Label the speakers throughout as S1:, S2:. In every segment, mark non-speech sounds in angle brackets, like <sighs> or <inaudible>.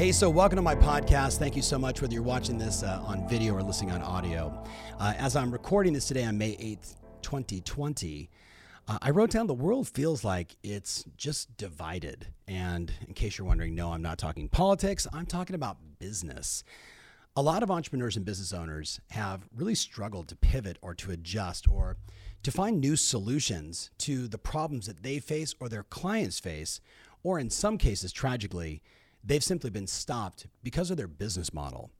S1: Hey, so welcome to my podcast. Thank you so much, whether you're watching this uh, on video or listening on audio. Uh, as I'm recording this today on May 8th, 2020, uh, I wrote down the world feels like it's just divided. And in case you're wondering, no, I'm not talking politics, I'm talking about business. A lot of entrepreneurs and business owners have really struggled to pivot or to adjust or to find new solutions to the problems that they face or their clients face, or in some cases, tragically, they've simply been stopped because of their business model.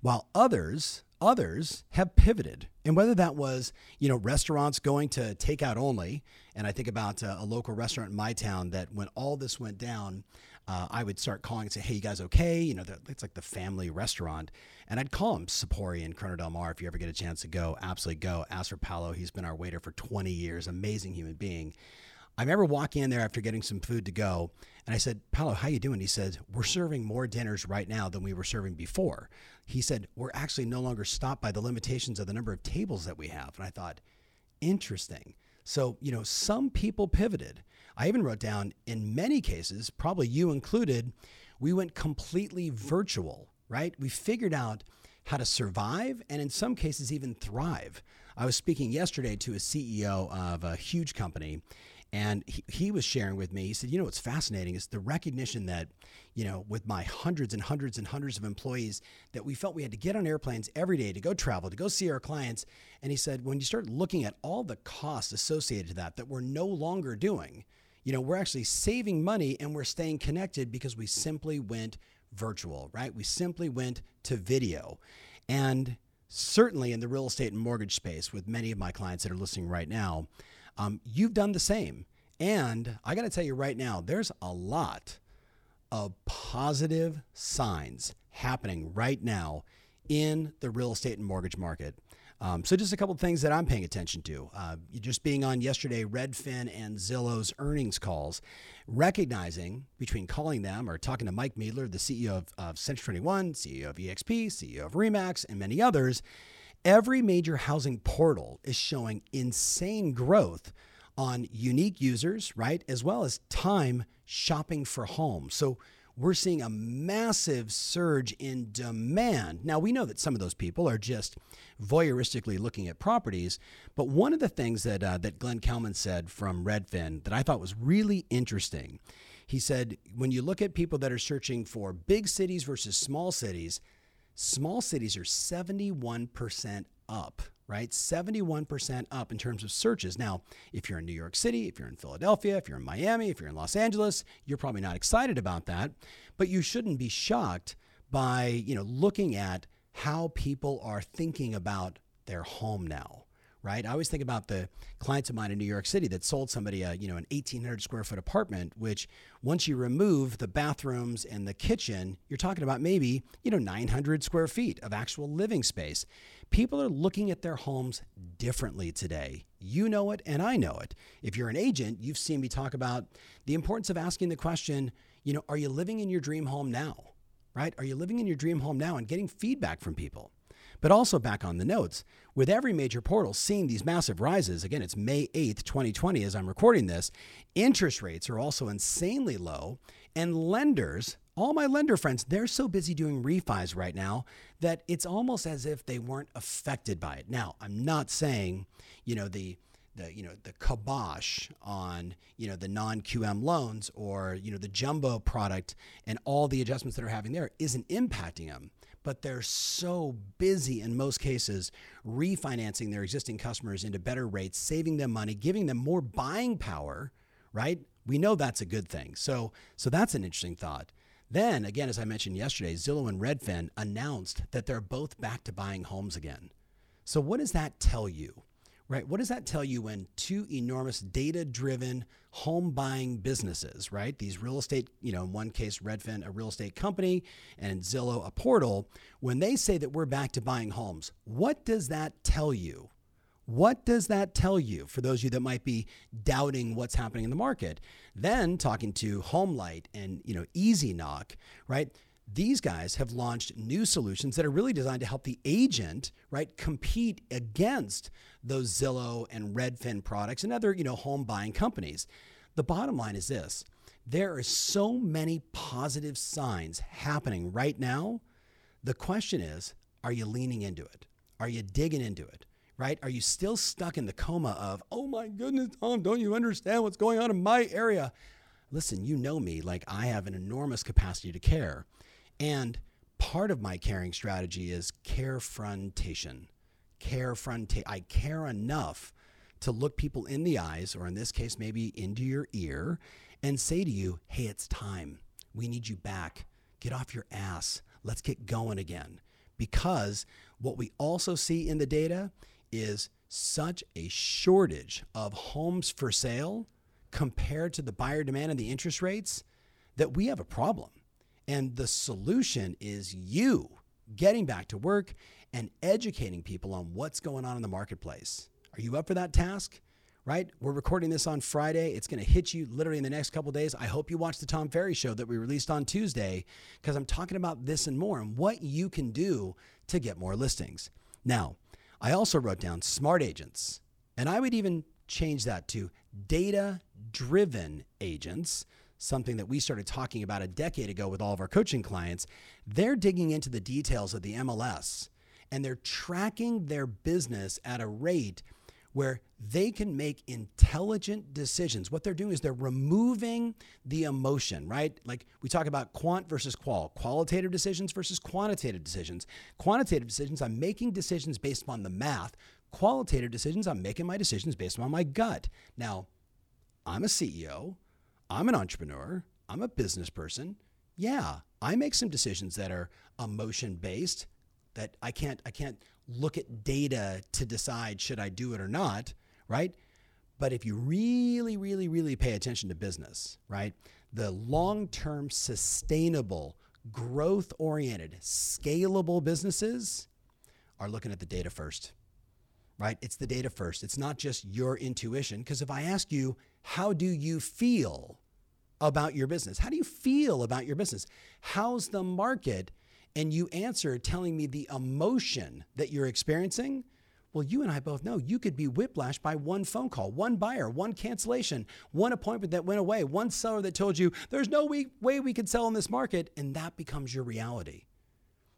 S1: While others, others have pivoted. And whether that was, you know, restaurants going to takeout only, and I think about uh, a local restaurant in my town that when all this went down, uh, I would start calling and say, "Hey, you guys okay?" You know, it's like the family restaurant, and I'd call him Sapori in Corona Del Mar. If you ever get a chance to go, absolutely go. Ask for Paolo. He's been our waiter for 20 years. Amazing human being. I remember walking in there after getting some food to go, and I said, "Paolo, how you doing?" He said, "We're serving more dinners right now than we were serving before." He said, "We're actually no longer stopped by the limitations of the number of tables that we have." And I thought, interesting. So, you know, some people pivoted. I even wrote down in many cases, probably you included, we went completely virtual, right? We figured out how to survive and in some cases even thrive. I was speaking yesterday to a CEO of a huge company and he, he was sharing with me, he said, you know, what's fascinating is the recognition that, you know, with my hundreds and hundreds and hundreds of employees, that we felt we had to get on airplanes every day to go travel, to go see our clients. And he said, when you start looking at all the costs associated to that, that we're no longer doing, you know, we're actually saving money and we're staying connected because we simply went virtual, right? We simply went to video. And certainly in the real estate and mortgage space, with many of my clients that are listening right now, um, you've done the same. And I got to tell you right now, there's a lot of positive signs happening right now in the real estate and mortgage market. Um, so, just a couple things that I'm paying attention to. Uh, just being on yesterday, Redfin and Zillow's earnings calls, recognizing between calling them or talking to Mike Miedler, the CEO of, of Century 21, CEO of EXP, CEO of Remax, and many others, Every major housing portal is showing insane growth on unique users, right? As well as time shopping for homes. So we're seeing a massive surge in demand. Now, we know that some of those people are just voyeuristically looking at properties, but one of the things that, uh, that Glenn Kelman said from Redfin that I thought was really interesting, he said, when you look at people that are searching for big cities versus small cities, small cities are 71% up, right? 71% up in terms of searches. Now, if you're in New York City, if you're in Philadelphia, if you're in Miami, if you're in Los Angeles, you're probably not excited about that, but you shouldn't be shocked by, you know, looking at how people are thinking about their home now right? I always think about the clients of mine in New York City that sold somebody a, you know, an 1800 square foot apartment, which once you remove the bathrooms and the kitchen, you're talking about maybe, you know, 900 square feet of actual living space. People are looking at their homes differently today. You know it and I know it. If you're an agent, you've seen me talk about the importance of asking the question, you know, are you living in your dream home now? Right? Are you living in your dream home now and getting feedback from people? But also back on the notes, with every major portal seeing these massive rises, again, it's May 8th, 2020, as I'm recording this, interest rates are also insanely low. And lenders, all my lender friends, they're so busy doing refis right now that it's almost as if they weren't affected by it. Now, I'm not saying, you know, the the you know the kibosh on you know the non QM loans or you know the jumbo product and all the adjustments that are having there isn't impacting them but they're so busy in most cases refinancing their existing customers into better rates, saving them money, giving them more buying power, right? We know that's a good thing. So, so that's an interesting thought. Then, again, as I mentioned yesterday, Zillow and Redfin announced that they're both back to buying homes again. So, what does that tell you? Right? What does that tell you when two enormous data driven home buying businesses, right? These real estate, you know, in one case, Redfin, a real estate company, and Zillow, a portal, when they say that we're back to buying homes, what does that tell you? What does that tell you for those of you that might be doubting what's happening in the market? Then talking to HomeLight and you know EasyKnock, right? These guys have launched new solutions that are really designed to help the agent, right, compete against those Zillow and Redfin products and other, you know, home buying companies. The bottom line is this. There are so many positive signs happening right now. The question is, are you leaning into it? Are you digging into it? right? Are you still stuck in the coma of, oh my goodness, Tom, don't you understand what's going on in my area? Listen, you know me, like I have an enormous capacity to care. And part of my caring strategy is carefrontation. Carefrontation. I care enough to look people in the eyes, or in this case, maybe into your ear, and say to you, hey, it's time. We need you back. Get off your ass. Let's get going again. Because what we also see in the data is such a shortage of homes for sale compared to the buyer demand and the interest rates that we have a problem. And the solution is you getting back to work and educating people on what's going on in the marketplace. Are you up for that task? Right? We're recording this on Friday. It's going to hit you literally in the next couple days. I hope you watch the Tom Ferry show that we released on Tuesday because I'm talking about this and more and what you can do to get more listings. Now, I also wrote down smart agents, and I would even change that to data driven agents, something that we started talking about a decade ago with all of our coaching clients. They're digging into the details of the MLS and they're tracking their business at a rate where they can make intelligent decisions. What they're doing is they're removing the emotion, right? Like we talk about quant versus qual, qualitative decisions versus quantitative decisions. Quantitative decisions, I'm making decisions based upon the math. Qualitative decisions, I'm making my decisions based on my gut. Now, I'm a CEO, I'm an entrepreneur, I'm a business person. Yeah, I make some decisions that are emotion based that I can't I can't look at data to decide should I do it or not, right? But if you really, really, really pay attention to business, right? The long term, sustainable, growth oriented, scalable businesses are looking at the data first, right? It's the data first. It's not just your intuition. Because if I ask you, how do you feel about your business? How do you feel about your business? How's the market? and you answer telling me the emotion that you're experiencing, well, you and I both know you could be whiplashed by one phone call, one buyer, one cancellation, one appointment that went away, one seller that told you there's no way we could sell in this market, and that becomes your reality.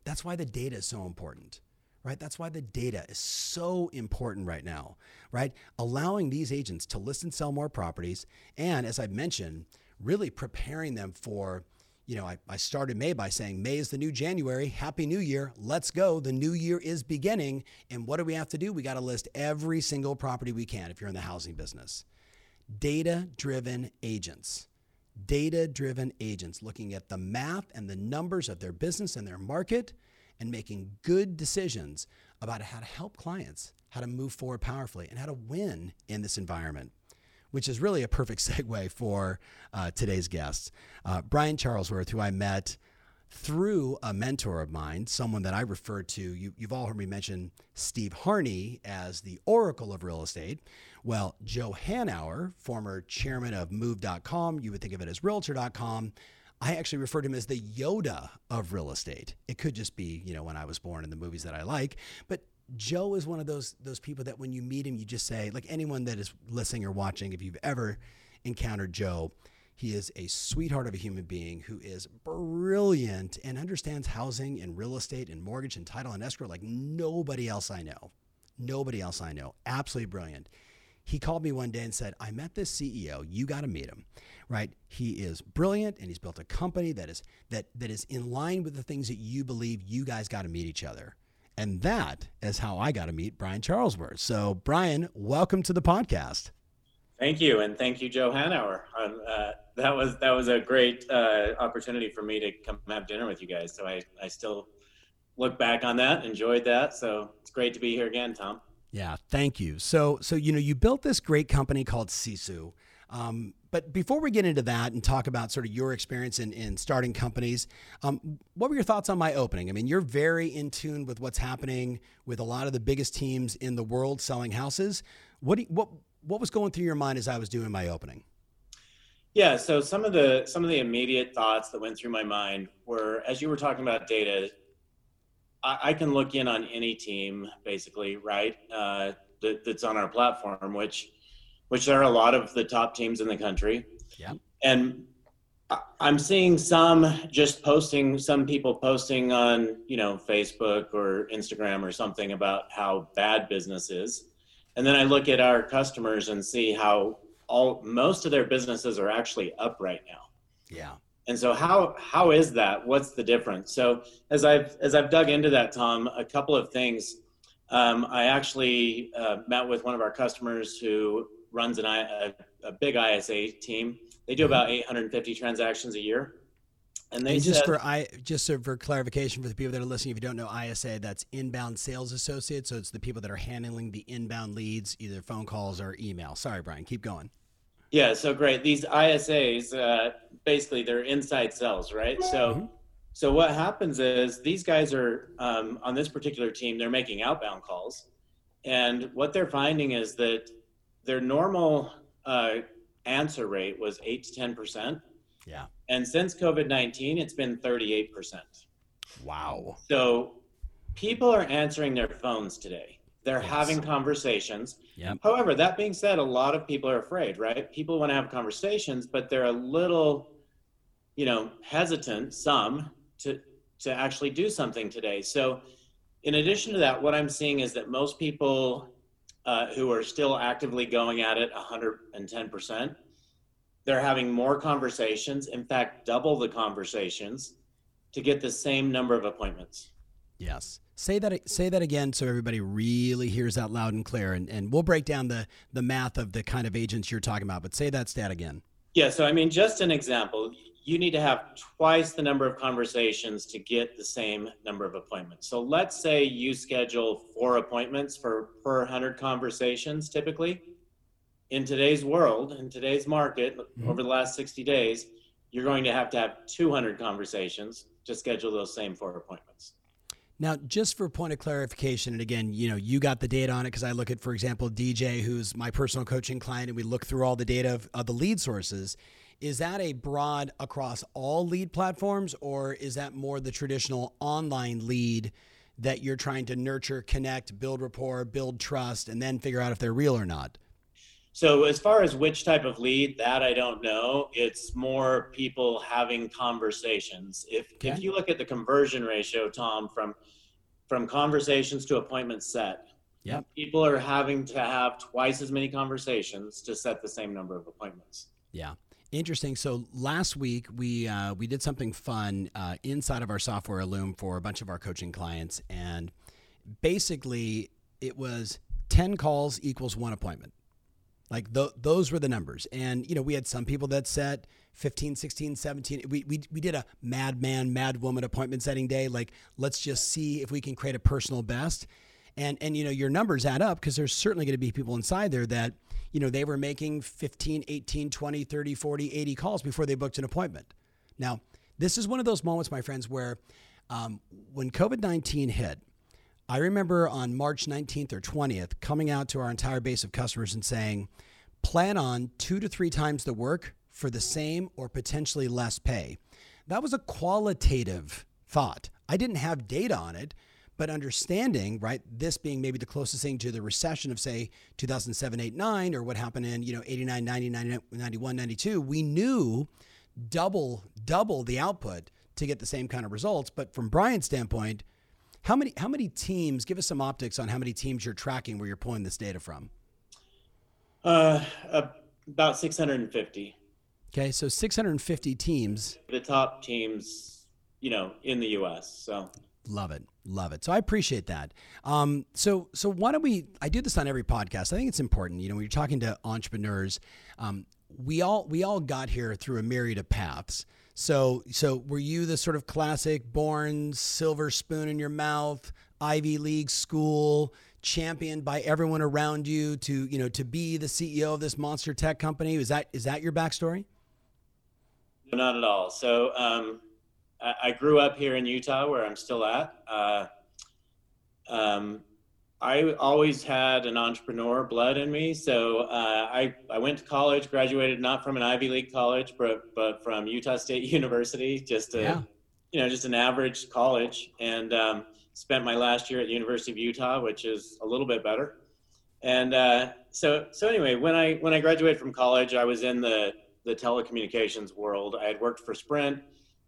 S1: That's why the data is so important, right? That's why the data is so important right now, right? Allowing these agents to list and sell more properties, and as I mentioned, really preparing them for you know, I, I started May by saying May is the new January. Happy New Year. Let's go. The new year is beginning. And what do we have to do? We got to list every single property we can if you're in the housing business. Data driven agents. Data driven agents looking at the math and the numbers of their business and their market and making good decisions about how to help clients, how to move forward powerfully, and how to win in this environment which is really a perfect <laughs> segue for uh, today's guests. Uh, Brian Charlesworth, who I met through a mentor of mine, someone that I refer to, you, have all heard me mention Steve Harney as the oracle of real estate. Well, Joe Hanauer, former chairman of Move.com, you would think of it as Realtor.com. I actually refer to him as the Yoda of real estate. It could just be, you know, when I was born in the movies that I like, but Joe is one of those those people that when you meet him, you just say, like anyone that is listening or watching, if you've ever encountered Joe, he is a sweetheart of a human being who is brilliant and understands housing and real estate and mortgage and title and escrow like nobody else I know. Nobody else I know. Absolutely brilliant. He called me one day and said, I met this CEO. You got to meet him, right? He is brilliant and he's built a company that is that that is in line with the things that you believe you guys got to meet each other. And that is how I got to meet Brian Charlesworth. So, Brian, welcome to the podcast.
S2: Thank you, and thank you, Joe Hanauer. Um, uh, that was that was a great uh, opportunity for me to come have dinner with you guys. So I I still look back on that, enjoyed that. So it's great to be here again, Tom.
S1: Yeah, thank you. So, so you know, you built this great company called Sisu. Um, but before we get into that and talk about sort of your experience in, in starting companies, um, what were your thoughts on my opening? I mean, you're very in tune with what's happening with a lot of the biggest teams in the world selling houses. What you, what what was going through your mind as I was doing my opening?
S2: Yeah, so some of the some of the immediate thoughts that went through my mind were as you were talking about data. I, I can look in on any team, basically, right? Uh, that, that's on our platform, which which there are a lot of the top teams in the country.
S1: Yeah.
S2: And I'm seeing some just posting, some people posting on, you know, Facebook or Instagram or something about how bad business is. And then I look at our customers and see how all most of their businesses are actually up right now.
S1: Yeah.
S2: And so how how is that? What's the difference? So as I've as I've dug into that, Tom, a couple of things. Um, I actually uh, met with one of our customers who runs an a, a big ISA team. They do about 850 transactions a year.
S1: And they and just said, for I just so for clarification for the people that are listening, if you don't know ISA, that's inbound sales associates. So it's the people that are handling the inbound leads, either phone calls or email. Sorry, Brian, keep going.
S2: Yeah, so great. These ISAs, uh, basically, they're inside sales, right? So, mm-hmm. so what happens is these guys are um, on this particular team. They're making outbound calls, and what they're finding is that their normal uh, answer rate was eight to ten percent.
S1: Yeah.
S2: And since COVID nineteen, it's been thirty eight percent.
S1: Wow.
S2: So people are answering their phones today. They're yes. having conversations.
S1: Yep.
S2: However, that being said, a lot of people are afraid, right? People want to have conversations, but they're a little, you know, hesitant, some, to to actually do something today. So in addition to that, what I'm seeing is that most people uh, who are still actively going at it 110%. They're having more conversations, in fact, double the conversations to get the same number of appointments.
S1: Yes. Say that say that again so everybody really hears that loud and clear and, and we'll break down the the math of the kind of agents you're talking about, but say that stat again.
S2: Yeah, so I mean just an example you need to have twice the number of conversations to get the same number of appointments. So let's say you schedule four appointments for per 100 conversations typically. In today's world, in today's market, mm-hmm. over the last 60 days, you're going to have to have 200 conversations to schedule those same four appointments.
S1: Now, just for point of clarification, and again, you know, you got the data on it because I look at, for example, DJ, who's my personal coaching client, and we look through all the data of, of the lead sources. Is that a broad across all lead platforms, or is that more the traditional online lead that you're trying to nurture, connect, build rapport, build trust, and then figure out if they're real or not?
S2: So, as far as which type of lead, that I don't know. It's more people having conversations. If okay. if you look at the conversion ratio, Tom, from from conversations to appointments set,
S1: yeah,
S2: people are having to have twice as many conversations to set the same number of appointments.
S1: Yeah. Interesting. So last week we uh, we did something fun uh, inside of our software Illume for a bunch of our coaching clients, and basically it was ten calls equals one appointment. Like th- those were the numbers, and you know we had some people that set 15, 16, 17. We we we did a madman, mad woman appointment setting day. Like let's just see if we can create a personal best, and and you know your numbers add up because there's certainly going to be people inside there that you know, they were making 15, 18, 20, 30, 40, 80 calls before they booked an appointment. Now, this is one of those moments, my friends, where um, when COVID 19 hit, I remember on March 19th or 20th coming out to our entire base of customers and saying, plan on two to three times the work for the same or potentially less pay. That was a qualitative thought. I didn't have data on it, but understanding, right, this being maybe the closest thing to the recession of, say, 2007, 8, 9, or what happened in, you know, 89, 90, 91, 92, we knew double, double the output to get the same kind of results. But from Brian's standpoint, how many, how many teams, give us some optics on how many teams you're tracking where you're pulling this data from?
S2: Uh, about 650.
S1: Okay, so 650 teams.
S2: The top teams, you know, in the U.S. So
S1: Love it. Love it. So I appreciate that. Um, so so why don't we? I do this on every podcast. I think it's important. You know, when you're talking to entrepreneurs, um, we all we all got here through a myriad of paths. So so were you the sort of classic born silver spoon in your mouth, Ivy League school? championed by everyone around you to you know to be the CEO of this monster tech company? Is that is that your backstory?
S2: Not at all. So um, I, grew up here in Utah, where I'm still at. Uh, um, I always had an entrepreneur blood in me. So uh, I, I went to college, graduated not from an Ivy League college, but, but from Utah State <laughs> University, just a, yeah. you know, just an average college. And um, spent my last year at the University of Utah, which is a little bit better. And uh, so, so anyway, when I when I graduated from college, I was in the the telecommunications world. I had worked for Sprint,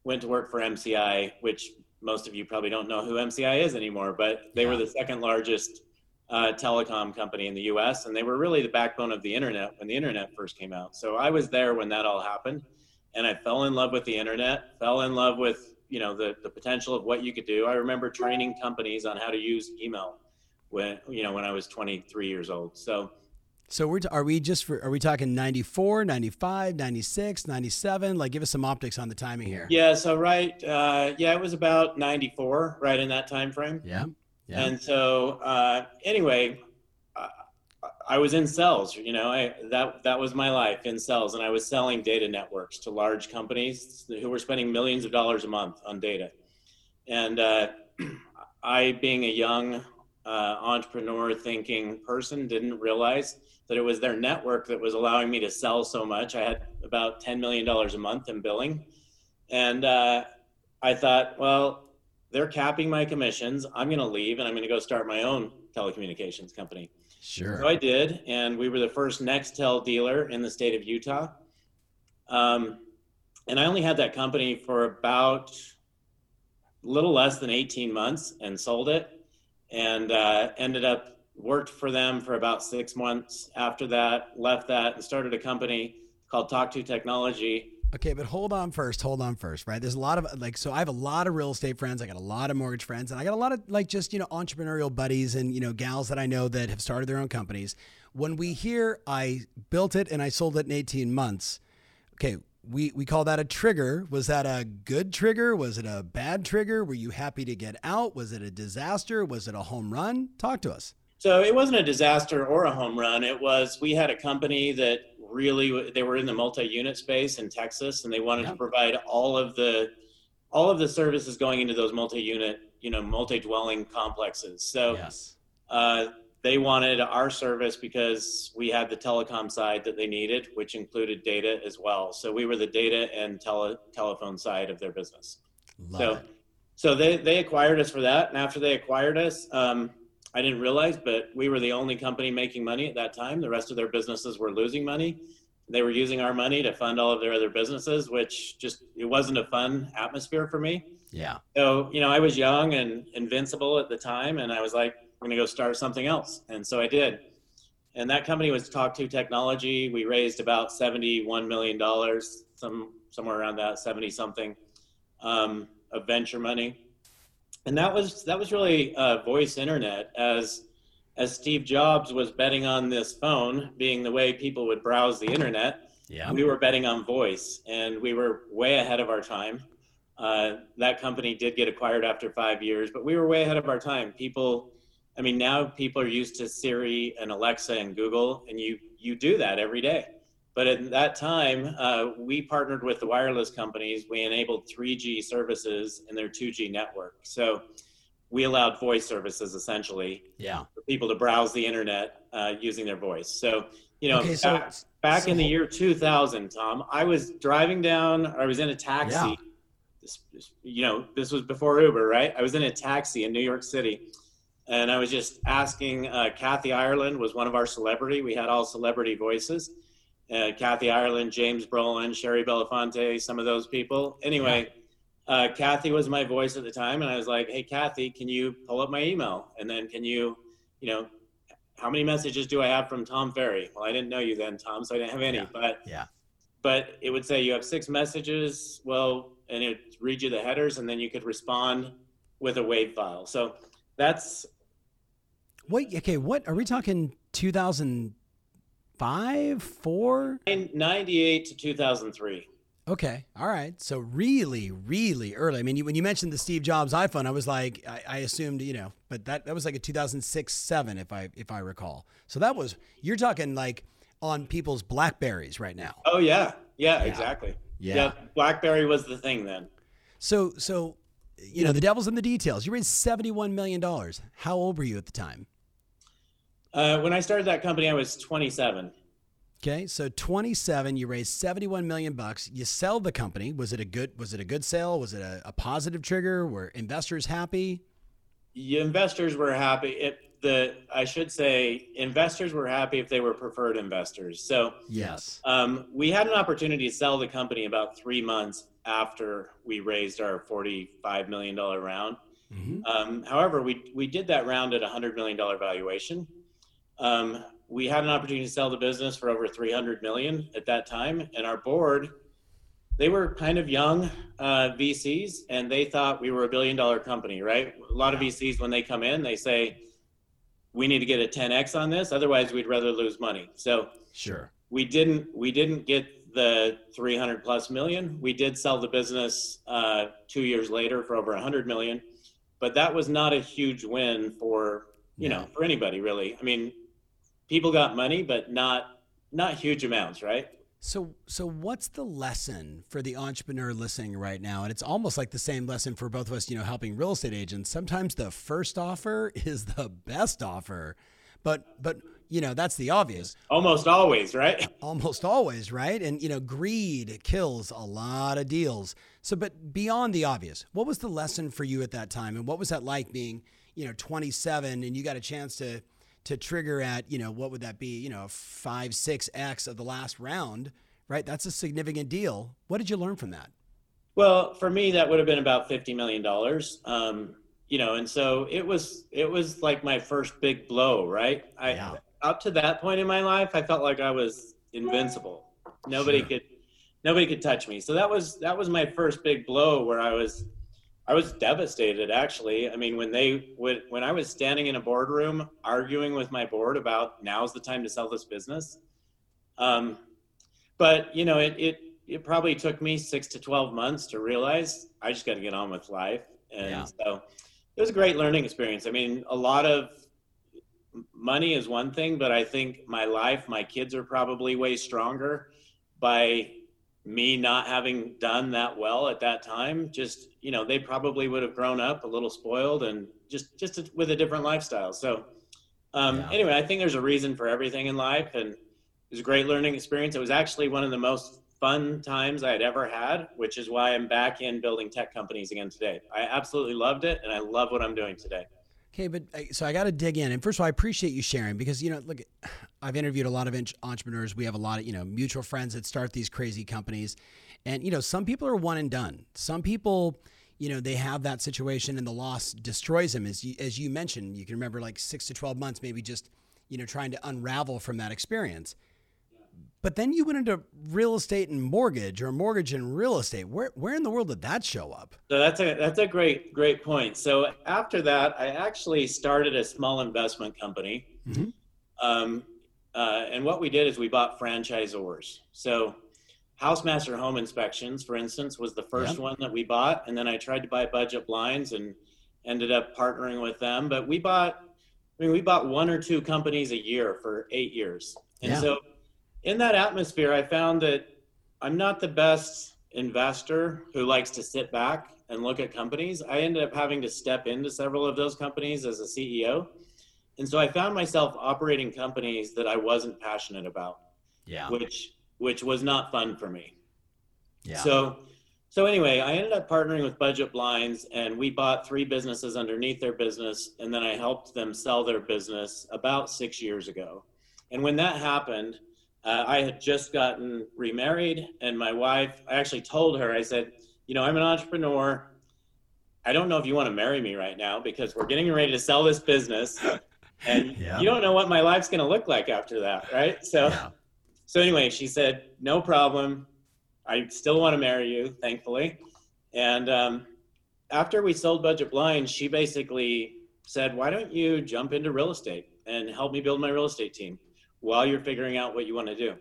S2: went to work for MCI, which most of you probably don't know who MCI is anymore, but they yeah. were the second largest uh, telecom company in the US, and they were really the backbone of the internet when the internet first came out. So I was there when that all happened, and I fell in love with the internet, fell in love with you know the, the potential of what you could do. I remember training companies on how to use email when you know when I was 23 years old. So
S1: so we're, are we just for, are we talking 94, 95, 96, 97? Like give us some optics on the timing here.
S2: Yeah, so right uh, yeah, it was about 94 right in that time frame.
S1: Yeah. Yeah.
S2: And so uh, anyway, I, I was in sales, you know, I, that that was my life in sales and I was selling data networks to large companies who were spending millions of dollars a month on data. And uh, <clears throat> I being a young uh, entrepreneur thinking person didn't realize that it was their network that was allowing me to sell so much. I had about $10 million a month in billing. And uh, I thought, well, they're capping my commissions. I'm going to leave and I'm going to go start my own telecommunications company.
S1: Sure.
S2: So I did. And we were the first Nextel dealer in the state of Utah. Um, and I only had that company for about a little less than 18 months and sold it and uh, ended up worked for them for about six months after that, left that, and started a company called Talk to Technology.
S1: Okay, but hold on first. Hold on first, right? There's a lot of like, so I have a lot of real estate friends. I got a lot of mortgage friends, and I got a lot of like just, you know, entrepreneurial buddies and, you know, gals that I know that have started their own companies. When we hear I built it and I sold it in 18 months, okay, we, we call that a trigger. Was that a good trigger? Was it a bad trigger? Were you happy to get out? Was it a disaster? Was it a home run? Talk to us.
S2: So it wasn't a disaster or a home run. It was we had a company that really they were in the multi-unit space in Texas, and they wanted yeah. to provide all of the all of the services going into those multi-unit, you know, multi-dwelling complexes. So
S1: yes.
S2: uh, they wanted our service because we had the telecom side that they needed, which included data as well. So we were the data and tele, telephone side of their business.
S1: Love
S2: so,
S1: it.
S2: so they they acquired us for that, and after they acquired us. Um, I didn't realize, but we were the only company making money at that time. The rest of their businesses were losing money. They were using our money to fund all of their other businesses, which just it wasn't a fun atmosphere for me.
S1: Yeah.
S2: So, you know, I was young and invincible at the time and I was like, I'm going to go start something else. And so I did. And that company was Talk to Technology. We raised about $71 million, some somewhere around that, 70 something um, of venture money and that was that was really uh, voice internet as as Steve Jobs was betting on this phone being the way people would browse the internet.
S1: Yeah.
S2: We were betting on voice, and we were way ahead of our time. Uh, that company did get acquired after five years, but we were way ahead of our time. People, I mean, now people are used to Siri and Alexa and Google, and you you do that every day. But at that time, uh, we partnered with the wireless companies. We enabled 3G services in their 2G network. So we allowed voice services essentially
S1: yeah.
S2: for people to browse the internet uh, using their voice. So, you know, okay, so, back, back so, in the year 2000, Tom, I was driving down, I was in a taxi. Yeah. This, you know, this was before Uber, right? I was in a taxi in New York City and I was just asking, uh, Kathy Ireland was one of our celebrity. We had all celebrity voices uh, Kathy Ireland, James Brolin, Shari Belafonte, some of those people. Anyway, uh, Kathy was my voice at the time, and I was like, "Hey, Kathy, can you pull up my email? And then can you, you know, how many messages do I have from Tom Ferry? Well, I didn't know you then, Tom, so I didn't have any.
S1: Yeah.
S2: But
S1: yeah,
S2: but it would say you have six messages. Well, and it read you the headers, and then you could respond with a WAV file. So that's.
S1: Wait, okay. What are we talking? 2000- five, four?
S2: 98 to 2003.
S1: Okay. All right. So really, really early. I mean, you, when you mentioned the Steve Jobs iPhone, I was like, I, I, assumed, you know, but that, that was like a 2006, seven, if I, if I recall. So that was, you're talking like on people's Blackberries right now.
S2: Oh yeah. Yeah, yeah. exactly. Yeah. yeah. Blackberry was the thing then.
S1: So, so, you know, the devil's in the details. You raised $71 million. How old were you at the time?
S2: Uh, when I started that company, I was 27.
S1: Okay, so 27, you raised 71 million bucks. You sell the company. Was it a good was it a good sale? Was it a, a positive trigger? Were investors happy?
S2: Investors were happy. It, the I should say investors were happy if they were preferred investors. So
S1: yes,
S2: um, we had an opportunity to sell the company about three months after we raised our 45 million dollar round. Mm-hmm. Um, however, we we did that round at a hundred million dollar valuation. Um, we had an opportunity to sell the business for over 300 million at that time and our board they were kind of young uh, vcs and they thought we were a billion dollar company right? A lot of vcs when they come in they say we need to get a 10x on this otherwise we'd rather lose money. So
S1: sure.
S2: we didn't we didn't get the 300 plus million. We did sell the business uh, two years later for over 100 million but that was not a huge win for you know for anybody really. I mean people got money, but not not huge amounts, right?
S1: So, so what's the lesson for the entrepreneur listening right now? And it's almost like the same lesson for both of us, you know, helping real estate agents. Sometimes the first offer <laughs> is the best offer, but but you know that's the obvious.
S2: Almost always, right? <laughs>
S1: Almost always, right? And you know, greed kills a lot of deals. So, but beyond the obvious, what was the lesson for you at that time, and what was that like being, you know, 27 and you got a chance to to trigger at, you know, what would that be? You know, five, six X of the last round, right? That's a significant deal. What did you learn from that?
S2: Well, for me, that would have been about $50 million. Um, you know, and so it was, it was like my first big blow, right? I, yeah. up to that point in my life, I felt like I was invincible. Nobody sure. could, nobody could touch me. So that was, that was my first big blow where I was, I was devastated actually. I mean, when they would, when I was standing in a boardroom arguing with my board about now's the time to sell this business. Um, but you know, it, it, it probably took me six to 12 months to realize I just got to get on with life. And yeah. so it was a great learning experience. I mean, a lot of money is one thing, but I think my life, my kids are probably way stronger by me not having done that well at that time just you know they probably would have grown up a little spoiled and just just with a different lifestyle. So um, yeah. anyway i think there's a reason for everything in life and it was a great learning experience. It was actually one of the most fun times i had ever had which is why i'm back in building tech companies again today. I absolutely loved it and i love what i'm doing today
S1: Okay, but uh, so I got to dig in. And first of all, I appreciate you sharing because, you know, look, <sighs> I've interviewed a lot of entrepreneurs. We have a lot of, you know, mutual friends that start these crazy companies. And, you know, some people are one and done. Some people, you know, they have that situation and the loss destroys them. As you, as you mentioned, you can remember like six to 12 months, maybe just, you know, trying to unravel from that experience. But then you went into real estate and mortgage or mortgage and real estate. Where where in the world did that show up?
S2: So that's a that's a great great point. So after that, I actually started a small investment company. Mm-hmm. Um, uh, and what we did is we bought franchisors. So Housemaster Home Inspections, for instance, was the first one that we bought, and then I tried to buy Budget Blinds and ended up partnering with them. But we bought, I mean, we bought one or two companies a year for eight years, and yeah. so in that atmosphere, I found that I'm not the best investor who likes to sit back and look at companies. I ended up having to step into several of those companies as a CEO. And so I found myself operating companies that I wasn't passionate about.
S1: Yeah.
S2: Which which was not fun for me. Yeah. So so anyway, I ended up partnering with Budget Blinds and we bought three businesses underneath their business and then I helped them sell their business about 6 years ago. And when that happened, uh, I had just gotten remarried, and my wife, I actually told her, I said, You know, I'm an entrepreneur. I don't know if you want to marry me right now because we're getting ready to sell this business. <laughs> And yeah. you don't know what my life's going to look like after that, right? So, yeah. so anyway, she said, No problem. I still want to marry you, thankfully. And um, after we sold Budget Blind, she basically said, Why don't you jump into real estate and help me build my real estate team? While you're figuring out what you want to do.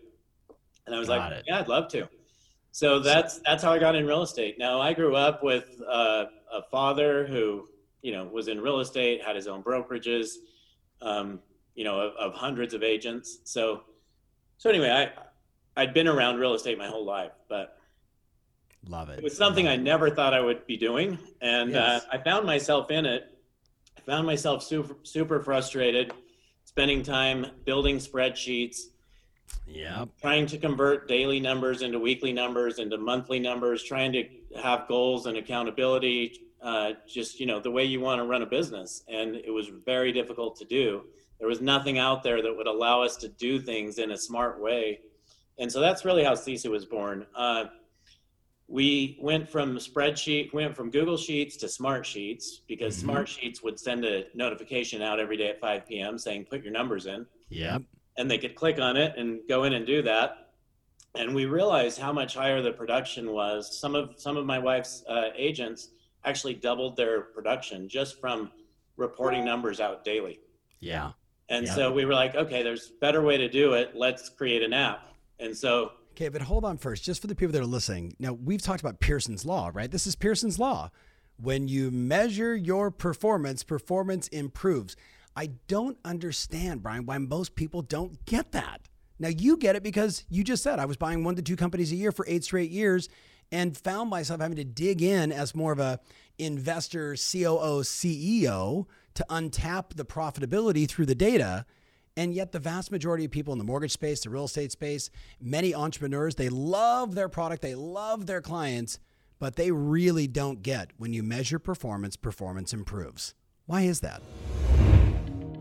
S2: And I was Got like, it. yeah, I'd love to. So that's that's how I got in real estate. Now I grew up with uh, a father who you know was in real estate, had his own brokerages, um, you know, of, of, hundreds of agents. So so anyway, I I'd been around real estate my whole life, but
S1: love it.
S2: It was something I never thought I would be doing, and yes. uh, I found myself in it. I found myself super super frustrated, spending time building spreadsheets
S1: yeah.
S2: Trying to convert daily numbers into weekly numbers, into monthly numbers, trying to have goals and accountability, uh, just, you know, the way you want to run a business. And it was very difficult to do. There was nothing out there that would allow us to do things in a smart way. And so that's really how Sisu was born. Uh, we went from spreadsheet, went from Google Sheets to Smart Sheets because mm-hmm. Smart Sheets would send a notification out every day at 5 p.m. saying, put your numbers in.
S1: Yep
S2: and they could click on it and go in and do that. And we realized how much higher the production was. Some of some of my wife's uh, agents actually doubled their production just from reporting numbers out daily.
S1: Yeah.
S2: And yeah. so we were like, okay, there's a better way to do it. Let's create an app. And so
S1: Okay, but hold on first, just for the people that are listening. Now, we've talked about Pearson's law, right? This is Pearson's law. When you measure your performance, performance improves. I don't understand, Brian, why most people don't get that. Now, you get it because you just said I was buying one to two companies a year for eight straight years and found myself having to dig in as more of a investor, COO, CEO to untap the profitability through the data. And yet, the vast majority of people in the mortgage space, the real estate space, many entrepreneurs, they love their product, they love their clients, but they really don't get when you measure performance, performance improves. Why is that?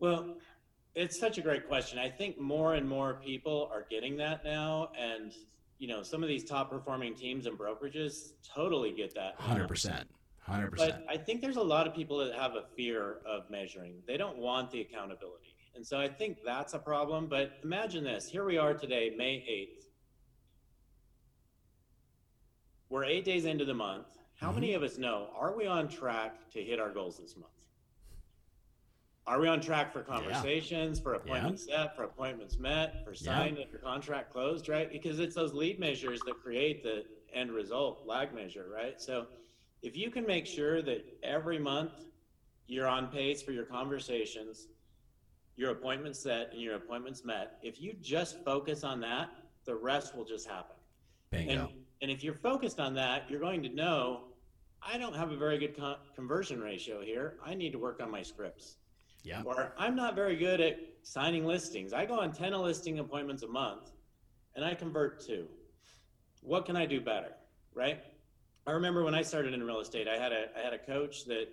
S2: Well, it's such a great question. I think more and more people are getting that now. And, you know, some of these top performing teams and brokerages totally get that.
S1: 100%. 100%.
S2: But I think there's a lot of people that have a fear of measuring. They don't want the accountability. And so I think that's a problem. But imagine this here we are today, May 8th. We're eight days into the month. How mm-hmm. many of us know, are we on track to hit our goals this month? Are we on track for conversations, yeah. for appointments yeah. set, for appointments met, for signed yeah. and for contract closed, right? Because it's those lead measures that create the end result lag measure, right? So if you can make sure that every month you're on pace for your conversations, your appointments set and your appointments met, if you just focus on that, the rest will just happen.
S1: Bingo.
S2: And, and if you're focused on that, you're going to know I don't have a very good con- conversion ratio here. I need to work on my scripts.
S1: Yeah.
S2: Or I'm not very good at signing listings. I go on 10 listing appointments a month and I convert two. What can I do better? Right? I remember when I started in real estate, I had a I had a coach that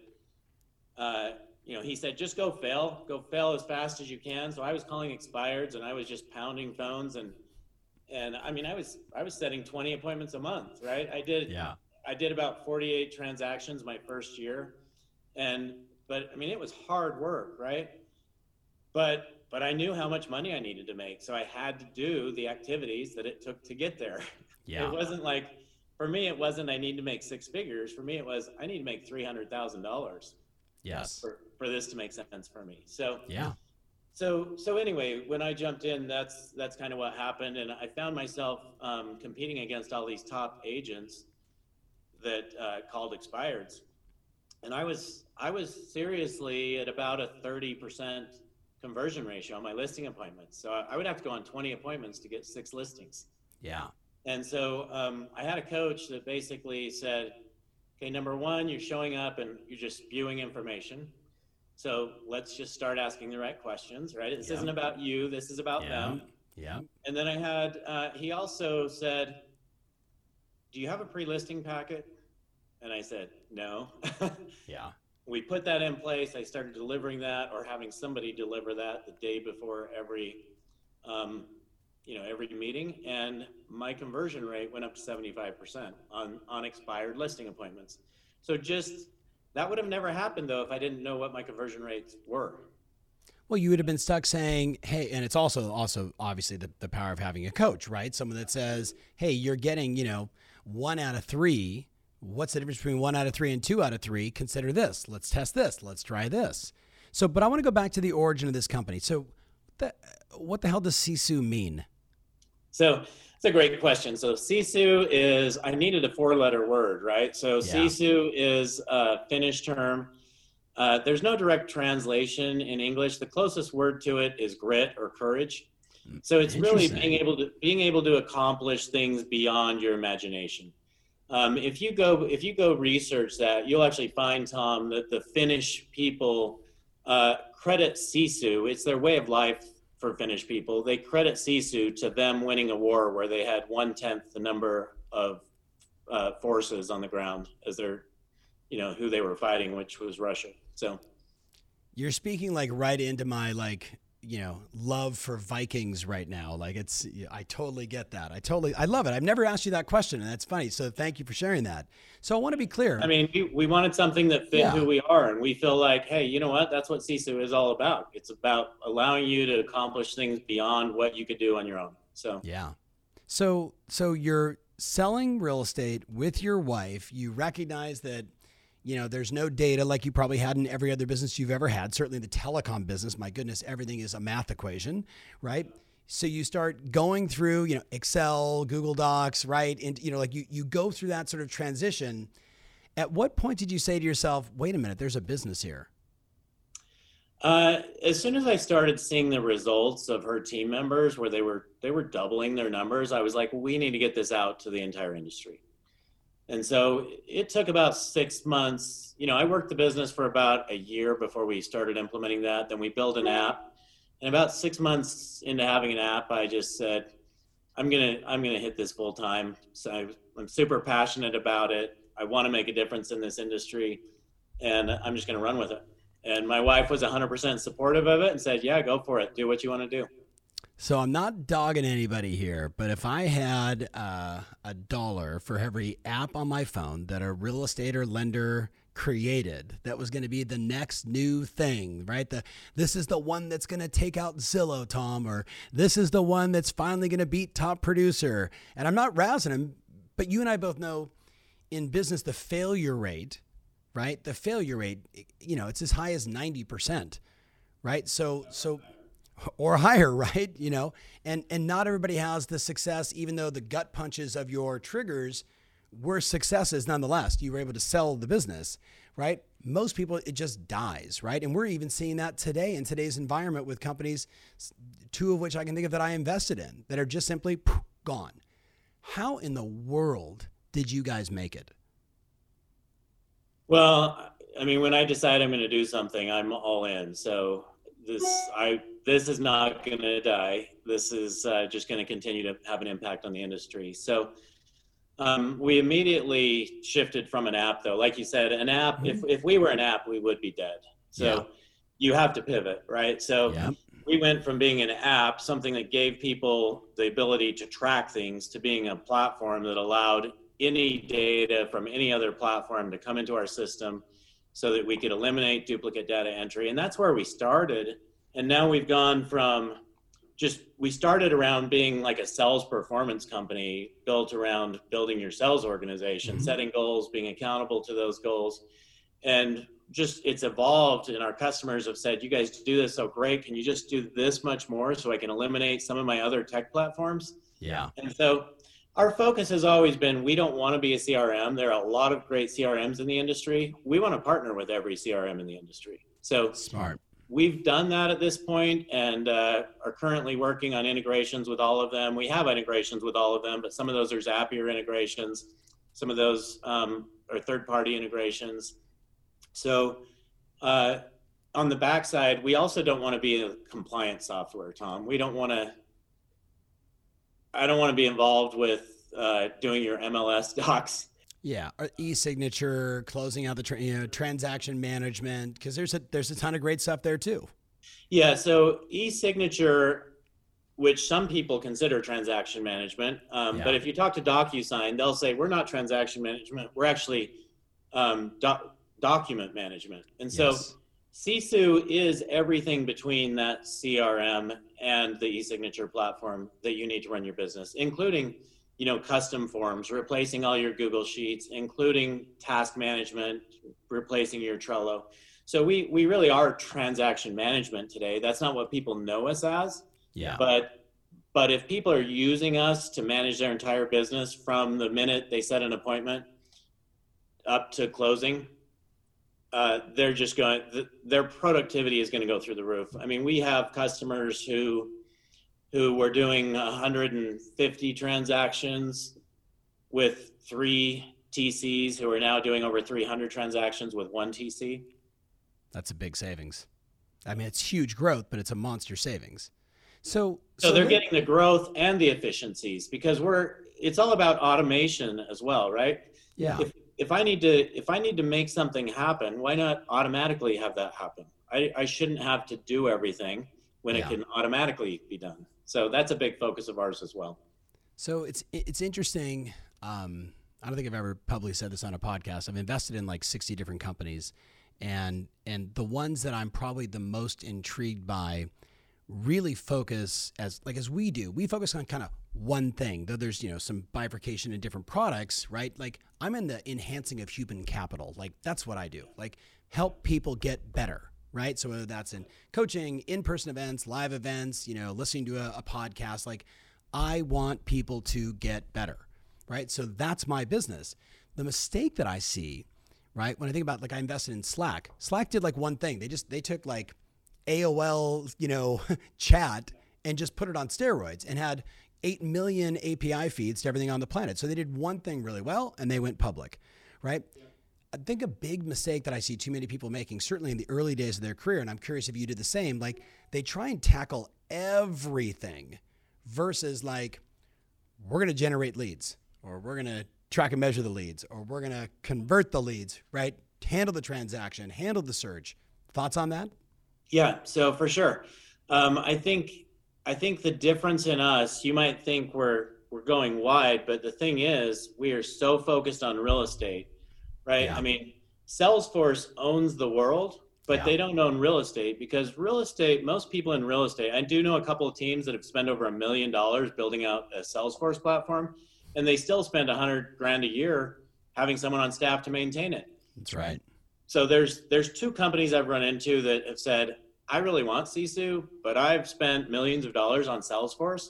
S2: uh, you know, he said, just go fail, go fail as fast as you can. So I was calling expireds and I was just pounding phones and and I mean I was I was setting 20 appointments a month, right? I did
S1: yeah.
S2: I did about 48 transactions my first year. And but I mean, it was hard work, right? But but I knew how much money I needed to make, so I had to do the activities that it took to get there. <laughs>
S1: Yeah.
S2: it wasn't like for me, it wasn't I need to make six figures. For me, it was I need to make three hundred thousand dollars.
S1: Yes.
S2: For, for this to make sense for me. So
S1: yeah.
S2: So so anyway, when I jumped in, that's that's kind of what happened, and I found myself um, competing against all these top agents that uh, called expireds, and I was I was seriously at about a 30% conversion ratio on my listing appointments. So I would have to go on 20 appointments to get six listings.
S1: Yeah.
S2: And so um, I had a coach that basically said, okay, number one, you're showing up and you're just spewing information. So let's just start asking the right questions, right? This yeah. isn't about you, this is about
S1: yeah.
S2: them.
S1: Yeah.
S2: And then I had, uh, he also said, do you have a pre listing packet? And I said, no. <laughs>
S1: yeah
S2: we put that in place. I started delivering that or having somebody deliver that the day before every um, you know every meeting, and my conversion rate went up to 75% on on expired listing appointments. So just that would have never happened though if I didn't know what my conversion rates were.
S1: Well, you would have been stuck saying, "Hey," and it's also also obviously the, the power of having a coach, right? Someone that says, "Hey, you're getting, you know, one out of three. What's the difference between one out of three and two out of three? Consider this. Let's test this. Let's try this." So, but I want to go back to the origin of this company. So, the, what the hell does Sisu mean?
S2: So it's a great question. So Sisu is I needed a four-letter word, right? So yeah. Sisu is a Finnish term. Uh, there's no direct translation in English. The closest word to it is grit or courage. So it's really being able to being able to accomplish things beyond your imagination. Um, if you go if you go research that, you'll actually find Tom that the Finnish people uh, credit Sisu. It's their way of life for Finnish people. They credit Sisu to them winning a war where they had one tenth the number of uh, forces on the ground as their, you know, who they were fighting, which was Russia. So,
S1: you're speaking like right into my like you know love for Vikings right now. Like it's I totally get that. I totally I love it. I've never asked you that question, and that's funny. So thank you for sharing that. So I want to be clear.
S2: I mean, we, we wanted something that fit yeah. who we are, and we feel like, hey, you know what? That's what Sisu is all about. It's about allowing you to accomplish things beyond what you could do on your own. So
S1: yeah. So so you're selling real estate with your wife. You recognize that you know, there's no data like you probably had in every other business you've ever had. Certainly the telecom business, my goodness, everything is a math equation, right? So you start going through, you know, Excel, Google Docs, right? And you know, like you you go through that sort of transition. At what point did you say to yourself, "Wait a minute, there's a business here"?
S2: Uh, as soon as I started seeing the results of her team members, where they were they were doubling their numbers, I was like, "We need to get this out to the entire industry." And so it took about six months. You know, I worked the business for about a year before we started implementing that. Then we built an app. And about six months into having an app, I just said, I'm gonna I'm gonna hit this full time. So I'm super passionate about it. I want to make a difference in this industry, and I'm just gonna run with it. And my wife was 100% supportive of it and said, "Yeah, go for it. Do what you want to do."
S1: So I'm not dogging anybody here, but if I had uh, a dollar for every app on my phone that a real estate or lender created that was going to be the next new thing, right? The this is the one that's going to take out Zillow, Tom, or this is the one that's finally going to beat top producer. And I'm not rousing him, but you and I both know in business the failure rate, right? The failure rate, you know, it's as high as 90%, right? So so or higher, <laughs> right? You know, and and not everybody has the success, even though the gut punches of your triggers were successes nonetheless. You were able to sell the business, right? Most people, it just dies, right? And we're even seeing that today in today's environment with companies, two of which I can think of that I invested in that are just simply gone. How in the world did you guys make it?
S2: Well, I mean, when I decide I'm going to do something, I'm all in. So this, I this is not going to die. This is uh, just going to continue to have an impact on the industry. So um, we immediately shifted from an app, though. Like you said, an app. Mm-hmm. If if we were an app, we would be dead. So yeah. you have to pivot, right? So. Yeah. We went from being an app, something that gave people the ability to track things, to being a platform that allowed any data from any other platform to come into our system so that we could eliminate duplicate data entry. And that's where we started and now we've gone from just we started around being like a sales performance company built around building your sales organization mm-hmm. setting goals being accountable to those goals. And just it's evolved and our customers have said you guys do this so great. Can you just do this much more so i can eliminate some of my other tech platforms?
S1: Yeah.
S2: And so our focus has always been we don't want to be a crm there are a lot of great crms in the industry. We want to partner with every crm in the industry. So
S1: smart
S2: we've done that at this point and uh, are currently working on integrations with all of them. We have integrations with all of them, but some of those are Zapier integrations. Some of those um, are third-party integrations. So uh, on the backside, we also don't want to be a compliance software, Tom. We don't want to. I don't want to be involved with uh, doing your MLS <laughs> docs
S1: yeah, e-signature, closing out the tra- you know, transaction management, because there's a there's a ton of great stuff there too.
S2: Yeah, so e-signature which some people consider transaction management. Um, yeah. But if you talk to DocuSign, they'll say we're not transaction management. We're actually um, doc- document management. And so yes. Sisu is everything between that CRM and the e-signature platform that you need to run your business, including you know custom forms, replacing all your Google Sheets, including task management, replacing your Trello. So we we really are transaction management today. That's not what people know us as.
S1: Yeah.
S2: But but if people are using us to manage their entire business from the minute they set an appointment up to closing, uh, they're just going. The, their productivity is going to go through the roof. I mean, we have customers who who were doing 150 transactions with three TCs who are now doing over 300 transactions with one TC.
S1: That's a big savings. I mean, it's huge growth, but it's a monster savings. So,
S2: so, so they're getting the growth and the efficiencies because we're it's all about automation as well, right?
S1: Yeah.
S2: If, if I need to if I need to make something happen, why not automatically have that happen? I, I shouldn't have to do everything when yeah. it can automatically be done. So that's a big focus of ours as well.
S1: So it's it's interesting. Um, I don't think I've ever publicly said this on a podcast. I've invested in like 60 different companies, and and the ones that I'm probably the most intrigued by really focus as like as we do we focus on kind of one thing though there's you know some bifurcation in different products right like i'm in the enhancing of human capital like that's what i do like help people get better right so whether that's in coaching in-person events live events you know listening to a, a podcast like i want people to get better right so that's my business the mistake that i see right when i think about like i invested in slack slack did like one thing they just they took like AOL, you know, <laughs> chat and just put it on steroids and had 8 million API feeds to everything on the planet. So they did one thing really well and they went public, right? Yeah. I think a big mistake that I see too many people making, certainly in the early days of their career, and I'm curious if you did the same, like they try and tackle everything versus like, we're going to generate leads or we're going to track and measure the leads or we're going to convert the leads, right? Handle the transaction, handle the search. Thoughts on that?
S2: Yeah, so for sure. Um, I think I think the difference in us, you might think we're we're going wide, but the thing is, we are so focused on real estate, right? Yeah. I mean, Salesforce owns the world, but yeah. they don't own real estate because real estate, most people in real estate, I do know a couple of teams that have spent over a million dollars building out a Salesforce platform, and they still spend a hundred grand a year having someone on staff to maintain it.
S1: That's right
S2: so there's there's two companies I've run into that have said I really want Sisu, but I've spent millions of dollars on Salesforce,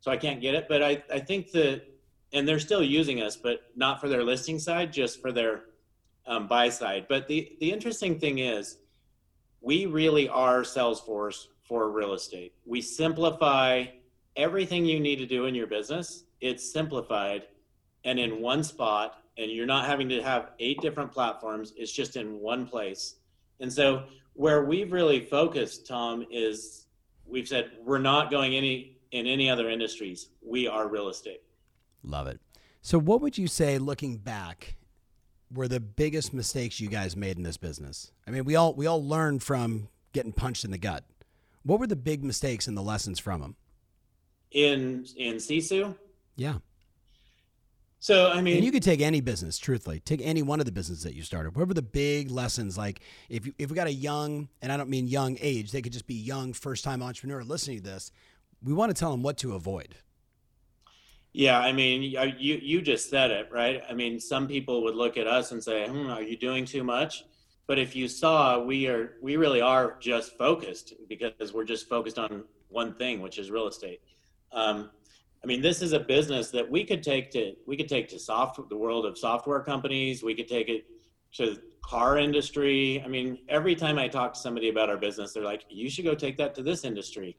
S2: so I can't get it. But I I think that and they're still using us, but not for their listing side, just for their um, buy side. But the the interesting thing is, we really are Salesforce for real estate. We simplify everything you need to do in your business. It's simplified and in one spot and you're not having to have eight different platforms it's just in one place and so where we've really focused tom is we've said we're not going any in any other industries we are real estate
S1: love it so what would you say looking back were the biggest mistakes you guys made in this business i mean we all we all learn from getting punched in the gut what were the big mistakes and the lessons from them
S2: in in sisu
S1: yeah
S2: so I mean,
S1: and you could take any business, truthfully, take any one of the businesses that you started. What were the big lessons? Like if you, if we got a young, and I don't mean young age, they could just be young first time entrepreneur listening to this. We want to tell them what to avoid.
S2: Yeah, I mean, you you just said it, right? I mean, some people would look at us and say, hmm, "Are you doing too much?" But if you saw, we are we really are just focused because we're just focused on one thing, which is real estate. Um, I mean, this is a business that we could take to we could take to soft the world of software companies. We could take it to car industry. I mean, every time I talk to somebody about our business, they're like, "You should go take that to this industry."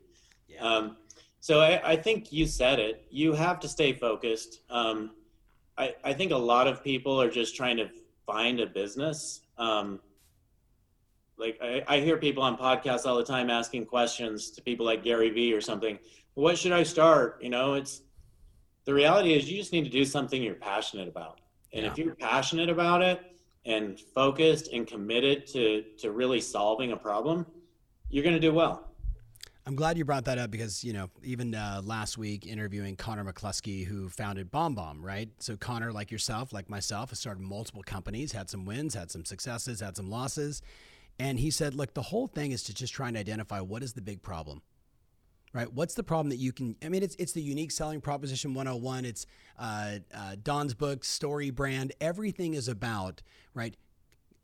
S2: Yeah. Um, so I, I, think you said it. You have to stay focused. Um, I, I, think a lot of people are just trying to find a business. Um, like I, I, hear people on podcasts all the time asking questions to people like Gary Vee or something what should I start? You know, it's the reality is you just need to do something you're passionate about. And yeah. if you're passionate about it and focused and committed to to really solving a problem, you're going to do well.
S1: I'm glad you brought that up because you know even uh, last week interviewing Conor McCluskey, who founded BombBomb, right? So Connor, like yourself, like myself, has started multiple companies, had some wins, had some successes, had some losses, and he said, look, the whole thing is to just try and identify what is the big problem. Right. What's the problem that you can? I mean, it's it's the unique selling proposition 101. It's uh, uh, Don's book, story brand. Everything is about right,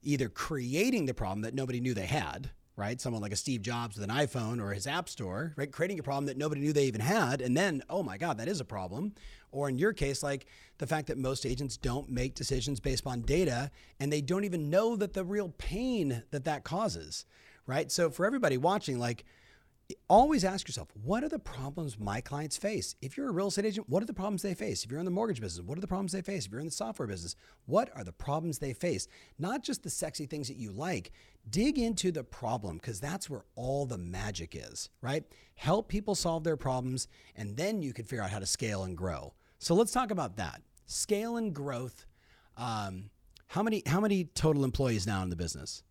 S1: either creating the problem that nobody knew they had, right? Someone like a Steve Jobs with an iPhone or his app store, right? Creating a problem that nobody knew they even had. And then, oh my God, that is a problem. Or in your case, like the fact that most agents don't make decisions based on data and they don't even know that the real pain that that causes, right? So for everybody watching, like, always ask yourself, what are the problems my clients face? If you're a real estate agent, what are the problems they face? If you're in the mortgage business, what are the problems they face? If you're in the software business, what are the problems they face? Not just the sexy things that you like. Dig into the problem because that's where all the magic is, right? Help people solve their problems, and then you can figure out how to scale and grow. So let's talk about that. Scale and growth. Um, how many how many total employees now in the business?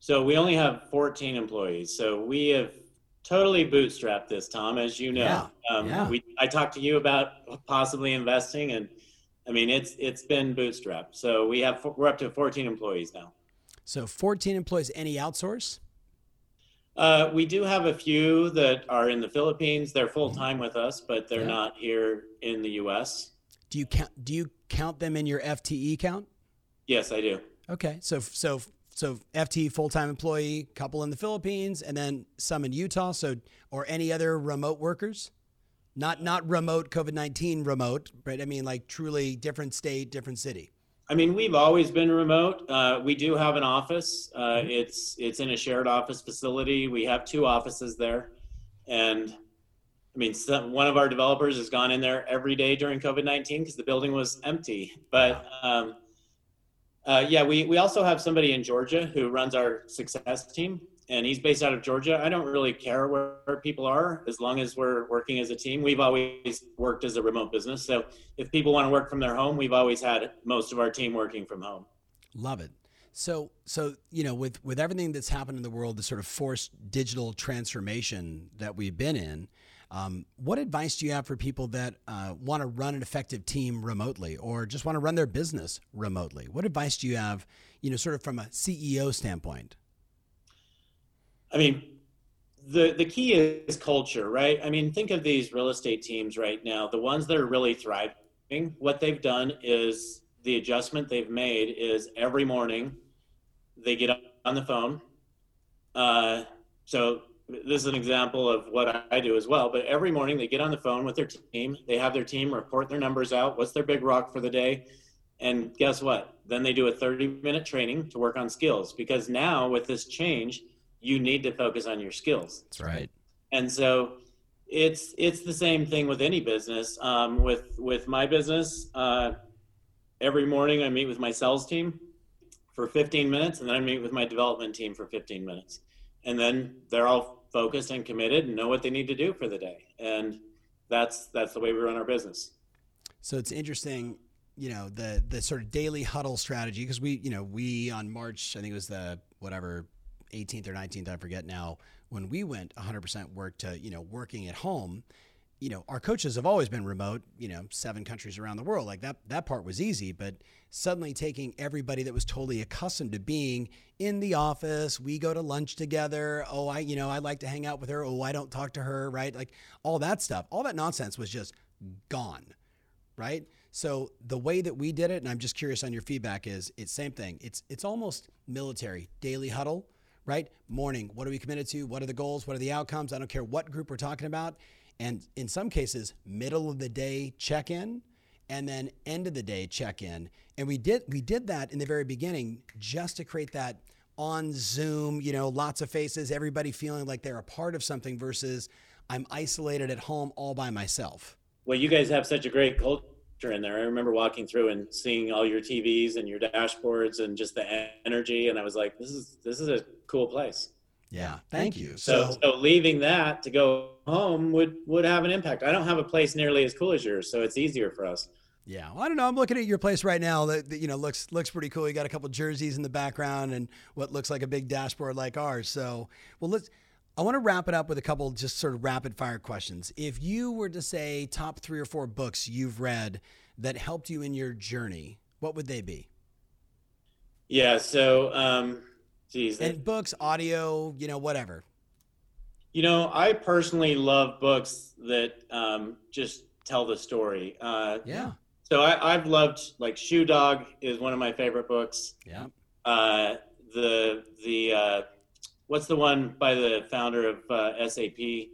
S2: So we only have 14 employees. So we have totally bootstrapped this, Tom, as you know.
S1: Yeah,
S2: um,
S1: yeah.
S2: We, I talked to you about possibly investing, and I mean it's it's been bootstrapped. So we have we're up to 14 employees now.
S1: So 14 employees. Any outsource?
S2: Uh, we do have a few that are in the Philippines. They're full time with us, but they're
S1: Yeah.
S2: not here in the U.S.
S1: Do you count? Do you count them in your FTE count?
S2: Yes, I do.
S1: Okay, so so so FTE full time employee, couple in the Philippines, and then some in Utah. So or any other remote workers, not not remote COVID nineteen remote, but I mean like truly different state, different city.
S2: I mean, we've always been remote. Uh, we do have an office. Uh, it's it's in a shared office facility. We have two offices there, and I mean, some, one of our developers has gone in there every day during COVID nineteen because the building was empty. But um, uh, yeah, we we also have somebody in Georgia who runs our success team, and he's based out of Georgia. I don't really care where, where people are as long as we're working as a team. We've always worked as a remote business, so if people want to work from their home, we've always had most of our team working from home.
S1: Love it. So so you know with with everything that's happened in the world, the sort of forced digital transformation that we've been in. Um, what advice do you have for people that uh, want to run an effective team remotely or just want to run their business remotely? What advice do you have, you know, sort of from a CEO standpoint?
S2: I mean, the the key is culture, right? I mean, think of these real estate teams right now. The ones that are really thriving, what they've done is the adjustment they've made is every morning they get on the phone. Uh, so this is an example of what I do as well. But every morning they get on the phone with their team. They have their team report their numbers out. What's their big rock for the day? And guess what? Then they do a 30 minute training to work on skills because now with this change, you need to focus on your skills.
S1: That's right.
S2: And so it's it's the same thing with any business. Um, with with my business, uh, every morning I meet with my sales team for 15 minutes, and then I meet with my development team for 15 minutes, and then they're all focused and committed and know what they need to do for the day. And that's that's the way we run our business.
S1: So it's interesting, you know, the the sort of daily huddle strategy because we, you know, we on March, I think it was the whatever 18th or 19th, I forget now, when we went 100% work to, you know, working at home, you know, our coaches have always been remote, you know, seven countries around the world. Like that that part was easy, but suddenly taking everybody that was totally accustomed to being in the office, we go to lunch together. Oh, I, you know, I like to hang out with her. Oh, I don't talk to her, right? Like all that stuff. All that nonsense was just gone right? So the way that we did it, and I'm just curious on your feedback, is it's same thing. It's it's almost military daily huddle, right? Morning, what are we committed to? What are the goals? What are the outcomes? I don't care what group we're talking about. And in some cases, middle of the day check in, and then end of the day check in. And we did we did that in the very beginning just to create that on Zoom, you know, lots of faces, everybody feeling like they're a part of something versus I'm isolated at home all by myself.
S2: Well, you guys have such a great culture in there. I remember walking through and seeing all your TVs and your dashboards and just the energy, and I was like, "This is this is a cool place."
S1: Yeah, thank you.
S2: So, so leaving that to go home would would have an impact. I don't have a place nearly as cool as yours, so it's easier for us.
S1: Yeah, well, I don't know. I'm looking at your place right now. That, that, you know looks looks pretty cool. You got a couple jerseys in the background and what looks like a big dashboard like ours. So, well, let's. I want to wrap it up with a couple just sort of rapid fire questions. If you were to say top three or four books you've read that helped you in your journey, what would they be?
S2: Yeah. So, um, geez.
S1: And books, audio, you know, whatever.
S2: You know, I personally love books that um, just tell the story. Uh,
S1: yeah.
S2: So I, have loved like Shoe Dog is one of my favorite books.
S1: Yeah.
S2: Uh, the the uh, what's the one by the founder of uh, SAP?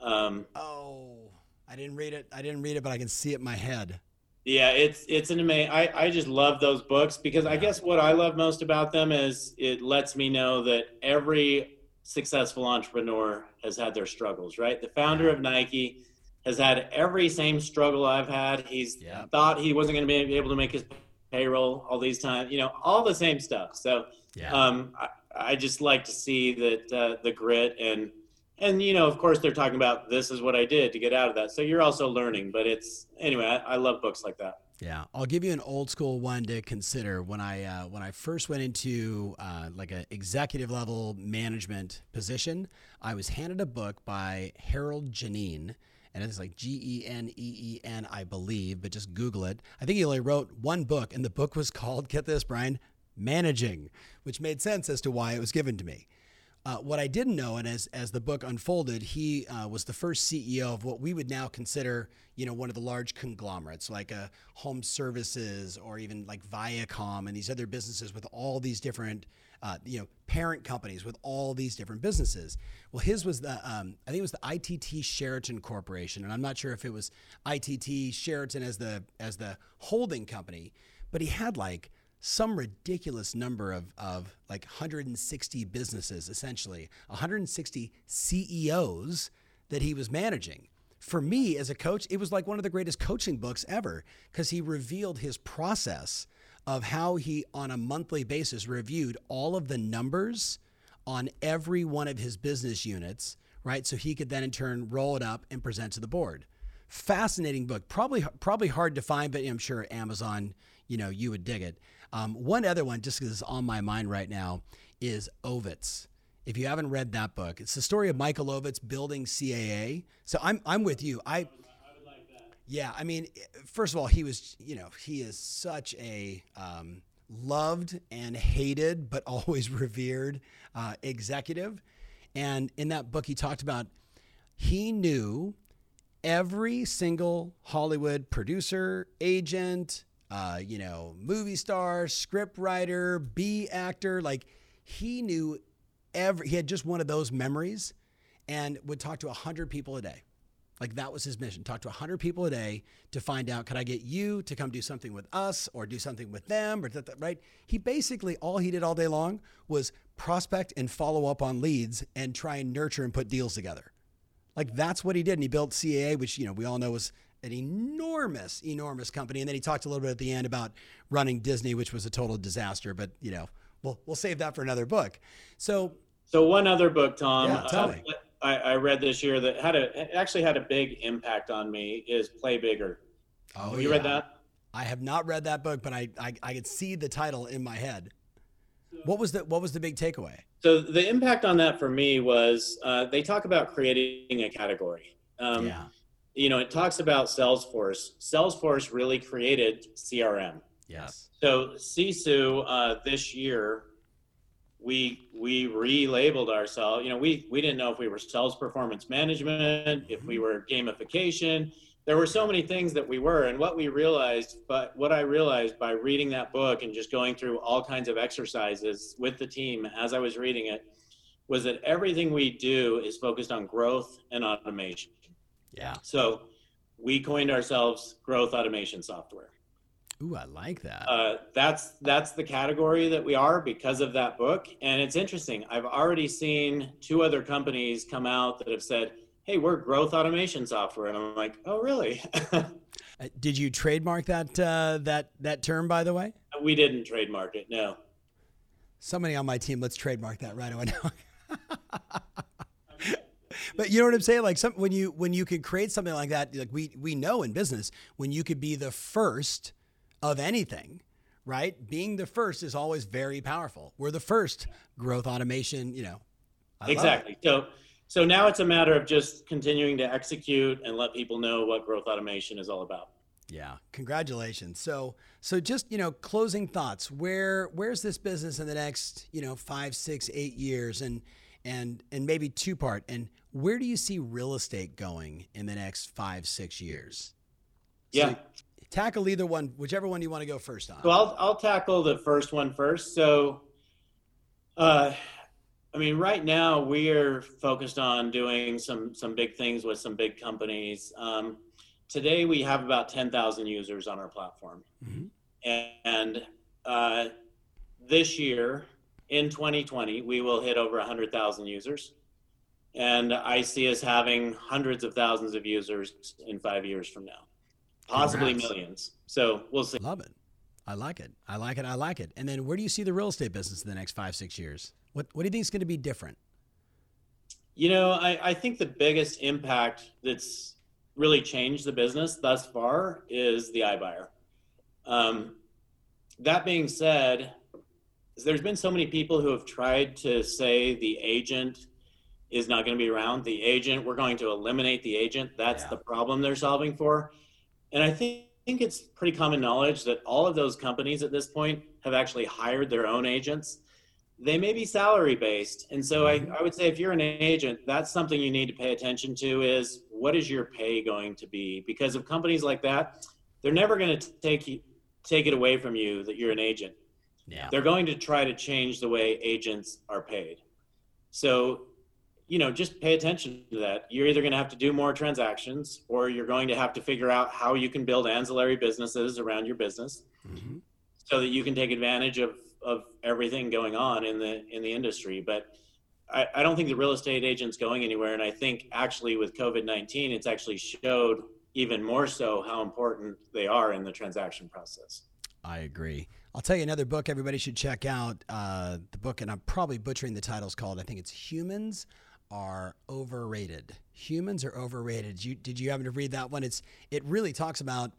S1: Um, oh, I didn't read it. I didn't read it, but I can see it in my head.
S2: Yeah, it's it's an amazing. I I just love those books because yeah. I guess what I love most about them is it lets me know that every successful entrepreneur has had their struggles. Right, the founder of Nike has had every same struggle I've had. He's thought he wasn't going to be able to make his payroll all these times. You know, all the same stuff. So, yeah. um, I, I, just like to see that uh, the grit and and you know, of course, they're talking about this is what I did to get out of that. So you're also learning. But it's anyway. I, I love books like that.
S1: Yeah, I'll give you an old school one to consider. When I uh, when I first went into uh, like an executive level management position, I was handed a book by Harold Geneen and it's like G E N E E N, I believe, but just Google it. I think he only wrote one book, and the book was called, get this, Brian, Managing, which made sense as to why it was given to me. Uh, what I didn't know, and as as the book unfolded, he uh, was the first CEO of what we would now consider, you know, one of the large conglomerates, like a uh, Home Services or even like Viacom and these other businesses with all these different, uh, you know, parent companies with all these different businesses. Well, his was the, um, I think it was the ITT Sheraton Corporation, and I'm not sure if it was ITT Sheraton as the as the holding company, but he had like some ridiculous number of, of like 160 businesses, essentially, 160 CEOs that he was managing. For me as a coach, it was like one of the greatest coaching books ever because he revealed his process of how he, on a monthly basis, reviewed all of the numbers on every one of his business units, right? So he could then in turn roll it up and present to the board. Fascinating book, probably probably hard to find, but I'm sure Amazon, you know, you would dig it. Um, one other one, just because it's on my mind right now, is Ovitz. If you haven't read that book, it's the story of Michael Ovitz building CAA. So I'm I'm with you. I would like that yeah, I mean, first of all, he was, you know, he is such a um, loved and hated, but <laughs> always revered uh, executive. And in that book, he talked about he knew every single Hollywood producer, agent, uh, you know, movie star, script writer, B actor. Like he knew every, he had just one of those memories and would talk to a 100 people a day. Like that was his mission. Talk to a 100 people a day to find out, could I get you to come do something with us or do something with them or right? He basically, all he did all day long was prospect and follow up on leads and try and nurture and put deals together. Like that's what he did. And he built CAA, which, you know, we all know was an enormous, enormous company. And then he talked a little bit at the end about running Disney, which was a total disaster. But you know, we'll we'll save that for another book. So,
S2: so one other book, Tom.
S1: Yeah, tell uh, me.
S2: I, I, read this year that had a actually had a big impact on me is Play Bigger. Oh, Have you yeah. read that?
S1: I have not read that book, but I, I I could see the title in my head. What was the what was the big takeaway?
S2: So the impact on that for me was uh, they talk about creating a category. Um, yeah you know, it talks about Salesforce. Salesforce really created CRM.
S1: Yes.
S2: So Sisu uh, this year, we we relabeled ourselves. You know, we we didn't know if we were sales performance management, if we mm-hmm. were gamification. There were so many things that we were, and what we realized, but what I realized by reading that book and just going through all kinds of exercises with the team as I was reading it, was that everything we do is focused on growth and automation.
S1: Yeah.
S2: So we coined ourselves growth automation software.
S1: Ooh, I like that.
S2: Uh, that's that's the category that we are because of that book. And it's interesting. I've already seen two other companies come out that have said, "Hey, we're growth automation software," and I'm like, "Oh, really?" <laughs>
S1: uh, did you trademark that uh, that that term, by the way?
S2: We didn't trademark it. No.
S1: Somebody on my team, let's trademark that right away. <laughs> <laughs> but you know what I'm saying? Like some when you when you can create something like that, like we we know in business, when you could be the first of anything, right? Being the first is always very powerful. We're the first growth automation, you know, I
S2: exactly. So so now it's a matter of just continuing to execute and let people know what growth automation is all about.
S1: Yeah, congratulations. So, so just you know, closing thoughts. Where where's this business in the next you know five, six, eight years, and and and maybe two part. And where do you see real estate going in the next five, six years?
S2: Yeah. So
S1: tackle either one, whichever one you want to go first on.
S2: So I'll I'll tackle the first one first. So, uh, I mean, right now we are focused on doing some some big things with some big companies. Um, today we have about 10,000 users on our platform. Mm-hmm. And uh, this year, in 2020, we will hit over 100,000 users. And I see us having hundreds of thousands of users in five years from now, possibly Congrats. millions. So we'll see.
S1: Love it. I like it. I like it. I like it. And then where do you see the real estate business in the next five, six years? What, what do you think is going to be different?
S2: You know, I, I think the biggest impact that's really changed the business thus far is the iBuyer. Um, that being said, there's been so many people who have tried to say the agent is not going to be around. The agent, we're going to eliminate the agent. That's yeah. the problem they're solving for. And I think, think it's pretty common knowledge that all of those companies at this point have actually hired their own agents they may be salary based and so I, mm-hmm. I would say if you're an agent that's something you need to pay attention to is what is your pay going to be because of companies like that they're never going to take you take it away from you that you're an agent yeah. they're going to try to change the way agents are paid so you know just pay attention to that you're either going to have to do more transactions or you're going to have to figure out how you can build ancillary businesses around your business mm-hmm. so that you can take advantage of of everything going on in the in the industry. But I, I don't think the real estate agent's going anywhere. And I think actually with COVID nineteen, it's actually showed even more so how important they are in the transaction process.
S1: I agree. I'll tell you another book everybody should check out. Uh, the book, and I'm probably butchering the titles called. I think it's Humans Are Overrated. Humans are overrated. Did you, did you happen to read that one? It's it really talks about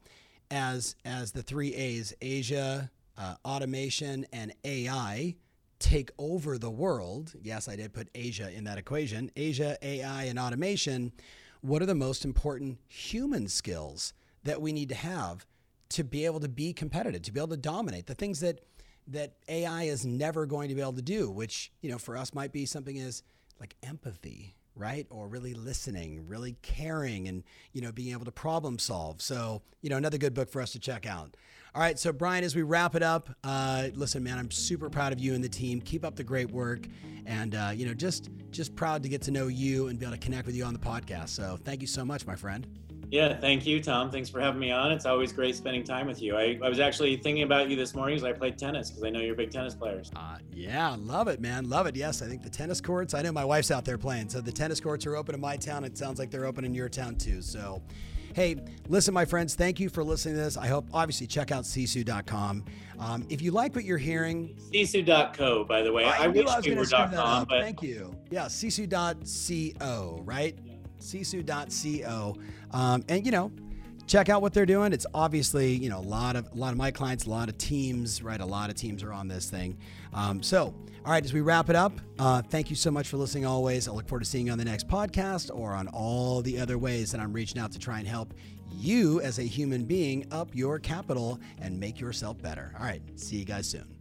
S1: as as the three A's: Asia, uh, automation and AI take over the world, yes, I did put Asia in that equation, Asia, AI, and automation, what are the most important human skills that we need to have to be able to be competitive, to be able to dominate the things that that AI is never going to be able to do, which, you know, for us might be something as like empathy, right? Or really listening, really caring and, you know, being able to problem solve. So, you know, another good book for us to check out. All right, so Brian, as we wrap it up, uh, listen, man, I'm super proud of you and the team. Keep up the great work, and uh, you know, just just proud to get to know you and be able to connect with you on the podcast. So, thank you so much, my friend.
S2: Yeah, thank you, Tom. Thanks for having me on. It's always great spending time with you. I, I was actually thinking about you this morning as I played tennis because I know you're big tennis players.
S1: Uh, yeah, love it, man. Love it. Yes, I think the tennis courts, I know my wife's out there playing. So the tennis courts are open in my town. It sounds like they're open in your town too. So Hey, listen, my friends, thank you for listening to this. I hope, obviously, check out sisu.com. Um, if you like what you're hearing,
S2: sisu.co, by the way. I, I wish we were .com, but
S1: thank you. Yeah, sisu.co, right? sisu.co. Um, and, you know, check out what they're doing. It's obviously, you know, a lot of a lot of my clients, a lot of teams, right? A lot of teams are on this thing. Um, so, all right, as we wrap it up, uh, thank you so much for listening always. I look forward to seeing you on the next podcast or on all the other ways that I'm reaching out to try and help you as a human being up your capital and make yourself better. All right, see you guys soon.